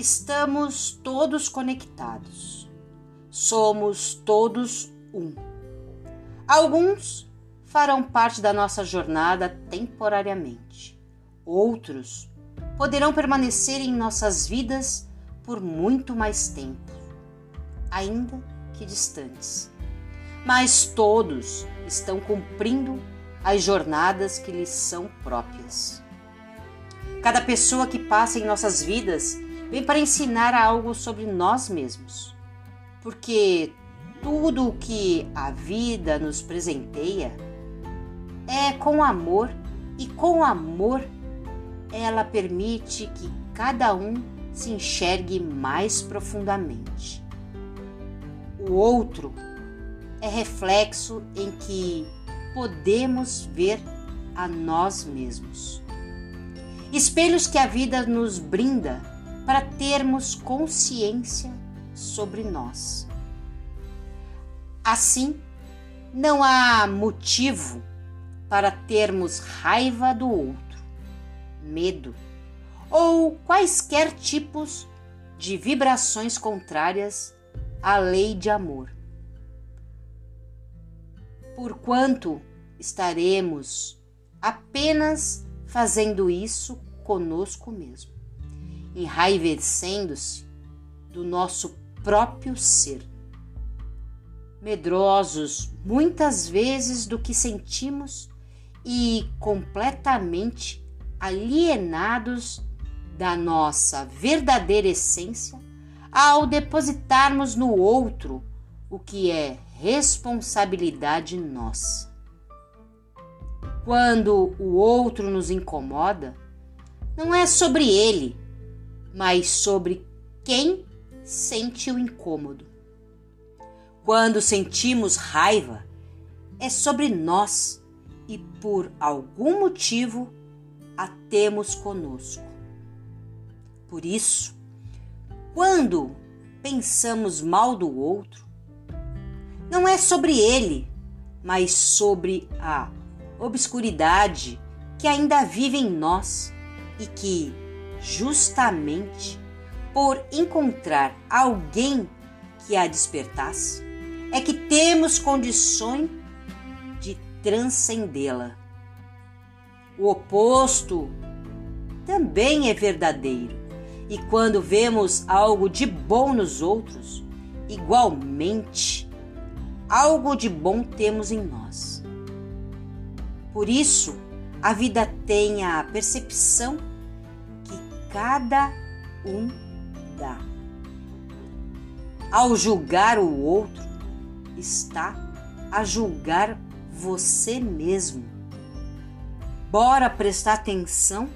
estamos todos conectados. Somos todos um. Alguns farão parte da nossa jornada temporariamente. Outros poderão permanecer em nossas vidas por muito mais tempo, ainda que distantes. Mas todos estão cumprindo as jornadas que lhes são próprias. Cada pessoa que passa em nossas vidas vem para ensinar algo sobre nós mesmos, porque tudo o que a vida nos presenteia é com amor e com amor ela permite que cada um se enxergue mais profundamente. O outro é reflexo em que podemos ver a nós mesmos. Espelhos que a vida nos brinda para termos consciência sobre nós. Assim, não há motivo para termos raiva do outro, medo ou quaisquer tipos de vibrações contrárias à lei de amor. Porquanto estaremos apenas fazendo isso conosco mesmo, enraivecendo-se do nosso próprio ser medrosos muitas vezes do que sentimos e completamente alienados da nossa verdadeira essência ao depositarmos no outro o que é responsabilidade nossa. Quando o outro nos incomoda, não é sobre ele, mas sobre quem sente o incômodo. Quando sentimos raiva, é sobre nós e por algum motivo a temos conosco. Por isso, quando pensamos mal do outro, não é sobre ele, mas sobre a obscuridade que ainda vive em nós e que, justamente por encontrar alguém que a despertasse, é que temos condições de transcendê-la. O oposto também é verdadeiro, e quando vemos algo de bom nos outros, igualmente algo de bom temos em nós. Por isso, a vida tem a percepção cada um dá. Ao julgar o outro, está a julgar você mesmo. Bora prestar atenção